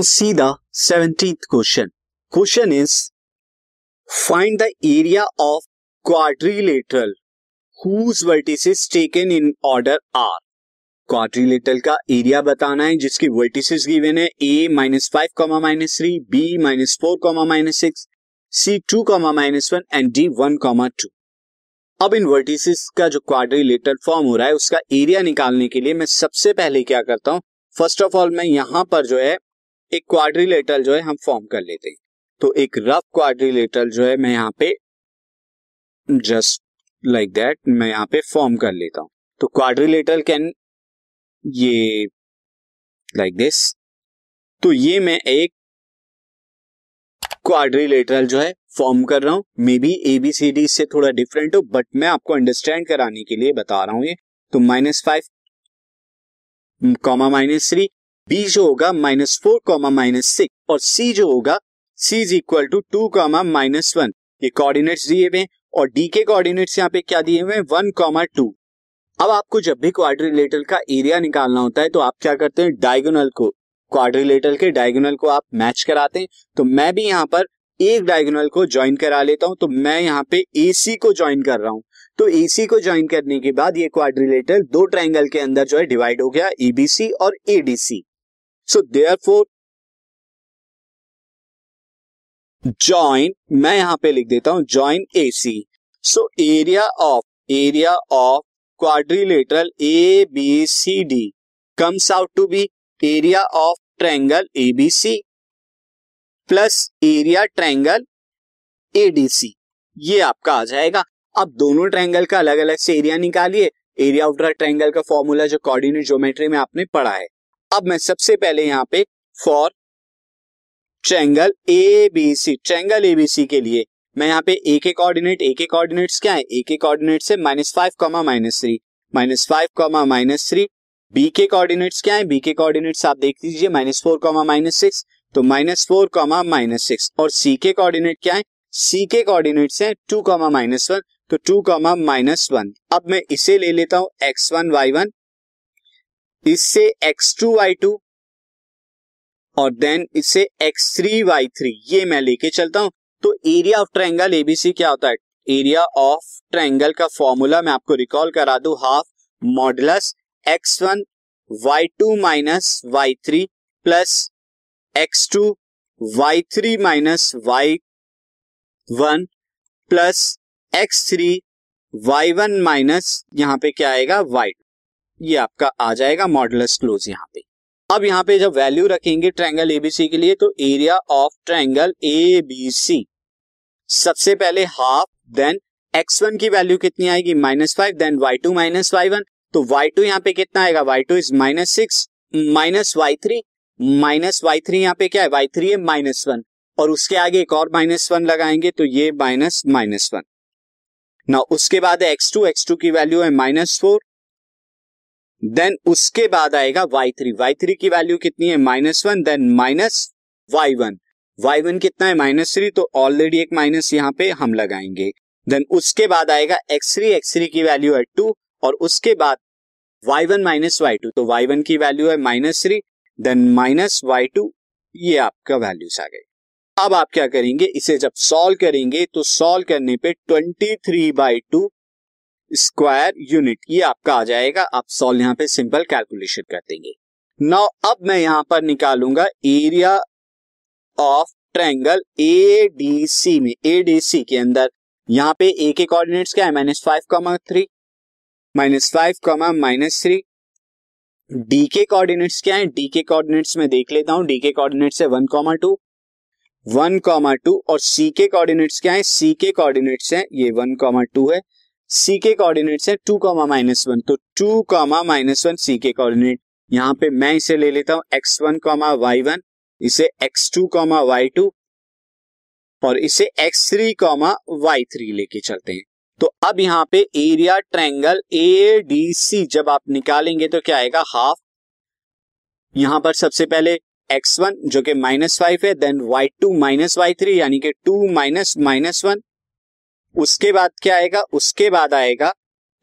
See the 17th question. Question is, find the area of quadrilateral whose vertices taken in order are. Quadrilateral का area बताना है, जिसकी vertices given है A minus five comma minus three B minus four comma minus six C two comma minus one and D one comma two अब इन vertices का जो quadrilateral form हो रहा है, उसका एरिया निकालने के लिए मैं सबसे पहले क्या करता हूँ फ़र्स्ट ऑफ़ ऑल मैं यहाँ पर जो है एक क्वाड्रिलेटरल जो है हम फॉर्म कर लेते हैं। तो एक रफ क्वाड्रिलेटरल जो है मैं यहाँ पे जस्ट लाइक दैट मैं यहाँ पे फॉर्म कर लेता हूँ। तो क्वाड्रिलेटरल कैन ये लाइक like दिस तो ये मैं एक क्वाड्रिलेटरल जो है फॉर्म कर रहा हूँ। मे बी एबीसीडी से थोड़ा डिफरेंट हो बट मैं आपको अंडरस्टैंड कराने के लिए बता रहा हूँ ये। तो minus five comma minus three B जो होगा minus four comma minus six और सी जो होगा C is equal to two comma minus one ये कोऑर्डिनेट्स दिए हुए और डी के कोऑर्डिनेट्स यहाँ पे क्या दिए हुए वन कॉमा टू अब आपको जब भी क्वाड्रिलेटरल का एरिया निकालना होता है तो आप क्या करते हैं? डायगोनल को क्वाड्रिलेटरल के डायगोनल को आप मैच कराते हैं। तो मैं भी यहाँ पर एक डायगोनल को ज्वाइन करा लेता हूँ। तो मैं यहाँ पे एसी को ज्वाइन कर रहा हूँ। तो एसी को ज्वाइन करने के बाद ये क्वाड्रिलेटरल दो ट्रायंगल के अंदर जो है डिवाइड हो गया एबीसी और ADC so there four join मैं यहाँ पे लिख देता हूँ join A C so area of area of quadrilateral A B C D comes out to be area of triangle A B C plus area triangle ADC ये आपका आ जाएगा। अब दोनों ट्रैंगल का अलग अलग से एरिया निकालिए। एरिया ऑफ़ ट्रैंगल का फॉर्मूला जो कोऑर्डिनेट ज्योमेट्री में आपने पढ़ा है। अब मैं सबसे पहले यहाँ पे for triangle A B C triangle A B C के लिए मैं यहाँ पे ए के कोऑर्डिनेट ए के कोऑर्डिनेट्स क्या है? ए के कोऑर्डिनेट से minus five comma minus three minus five comma minus three B के कोऑर्डिनेट्स क्या है? बी के कोऑर्डिनेट्स आप देख लीजिए minus four comma minus six तो minus four comma minus six और सी के कोऑर्डिनेट क्या है? सी के कोऑर्डिनेट्स हैं टू कॉमा माइनस वन तो टू कॉमा माइनस वन अब मैं इसे ले लेता हूँ एक्स वन वाई वन इससे एक्स टू वाई टू और देन इससे एक्स थ्री वाई थ्री ये मैं लेके चलता हूँ। तो एरिया ऑफ़ ट्रायंगल एबीसी क्या होता है? एरिया ऑफ़ ट्रायंगल का फॉर्मूला मैं आपको रिकॉल करा दू। Half modulus x one y two minus y three plus x two y three minus y one plus x three y one minus यहाँ पे क्या आएगा? वाई ये आपका आ जाएगा मॉडुलस क्लोज यहाँ पे। अब यहाँ पे जब वैल्यू रखेंगे ट्रायंगल एबीसी के लिए तो एरिया ऑफ़ ट्रायंगल एबीसी सबसे पहले हाफ़ देन एक्स वन की वैल्यू कितनी आएगी? Minus five then y two minus y one तो वाई टू यहाँ पे कितना आएगा? Y two is minus six minus y three minus y three यहाँ पे क्या है? वाई थ्री है माइनस वन और उसके आगे एक और माइनस वन लगाएँगे तो ये माइनस माइनस वन ना उसके बाद एक्स टू एक्स टू की वैल्यू है माइनस फोर देन उसके बाद आएगा वाई थ्री वाई थ्री की वैल्यू कितनी है? Minus one then minus y one y one कितना है? माइनस थ्री तो ऑलरेडी एक माइनस यहाँ पे हम लगाएँगे। देन उसके बाद आएगा एक्स थ्री एक्स थ्री की वैल्यू है टू और उसके बाद y one minus y two तो वाई वन की वैल्यू है minus three then minus y two ये आपका वैल्यूज़ आ गई अब आप क्या करेंगे? इसे जब सॉल्व करेंगे तो सॉल्व करने पे twenty three by two square unit, ये आपका आ जाएगा। आप सॉल्व यहाँ पे सिंपल कैलकुलेशन कर देंगे। नाउ, अब मैं यहाँ पर निकालूँगा area of triangle A D C में ए डी सी के अंदर। यहाँ पे ए के कोऑर्डिनेट्स क्या है? Minus five comma three minus five comma minus three D के कोऑर्डिनेट्स क्या है? डी के कोऑर्डिनेट्स में देख लेता हूँ। डी के कोऑर्डिनेट्स है one comma two one comma two और सी के कोऑर्डिनेट्स क्या है? सी के कोऑर्डिनेट्स है, ये वन कॉमा टू है। सी के कोऑर्डिनेट्स है टू कॉमा माइनस वन तो two comma minus one C के कोऑर्डिनेट यहाँ पे मैं इसे ले लेता हूँ x one comma y one इसे x two comma y two और इसे x three comma y three लेके चलते हैं। तो अब यहाँ पे area triangle A D C जब आप निकालेंगे तो क्या आएगा? हाफ़ यहाँ पर सबसे पहले एक्स वन जो कि माइनस फाइव है then y two minus y three यानी कि टू माइनस माइनस वन उसके बाद क्या आएगा? उसके बाद आएगा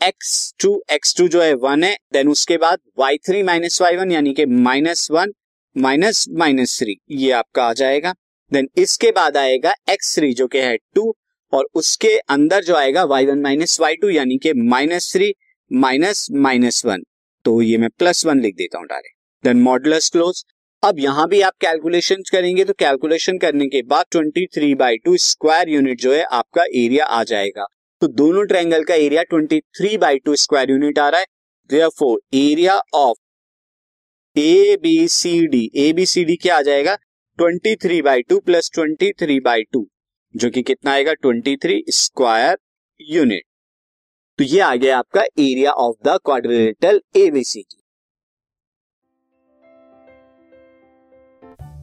एक्स टू एक्स टू जो है वन है देन उसके बाद y three minus y one यानी कि minus one minus minus three ये आपका आ जाएगा। देन इसके बाद आएगा एक्स थ्री जो कि है टू और उसके अंदर जो आएगा y one minus y two यानी कि minus three minus minus one तो ये मैं प्लस वन लिख देता हूँ डायरेक्ट। देन मॉडुलस क्लोज अब यहाँ भी आप कैलकुलेशन करेंगे तो कैलकुलेशन करने के बाद twenty three by two square unit जो है, आपका एरिया आ जाएगा। तो दोनों ट्रायंगल का area twenty three by two square unit आ रहा है। Therefore area of A B C D A B C D क्या आ जाएगा? Twenty three by two plus twenty three by two जो कि कितना आएगा? ट्वेंटी थ्री स्क्वायर यूनिट तो ये आ गया आपका area of the quadrilateral ABCD